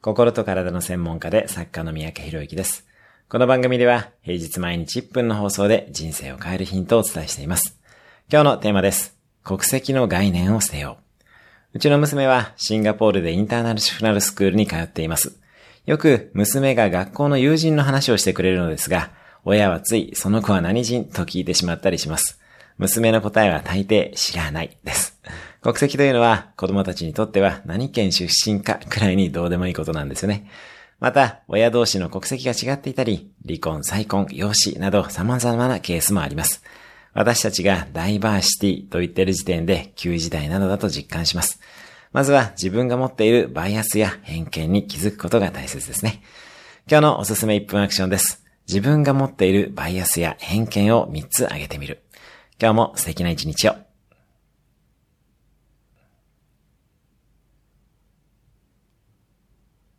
心と体の専門家で作家の三宅博之です。この番組では平日毎日1分の放送で人生を変えるヒントをお伝えしています。今日のテーマです。国籍の概念を捨てよう。うちの娘はシンガポールでインターナルシフナルスクールに通っています。よく娘が学校の友人の話をしてくれるのですが、親はついその子は何人？と聞いてしまったりします。娘の答えは大抵知らないです。国籍というのは子供たちにとっては何県出身かくらいにどうでもいいことなんですよね。また、親同士の国籍が違っていたり、離婚、再婚、養子など様々なケースもあります。私たちがダイバーシティと言っている時点で旧時代などだと実感します。まずは自分が持っているバイアスや偏見に気づくことが大切ですね。今日のおすすめ1分アクションです。自分が持っているバイアスや偏見を3つ挙げてみる。今日も素敵な一日を。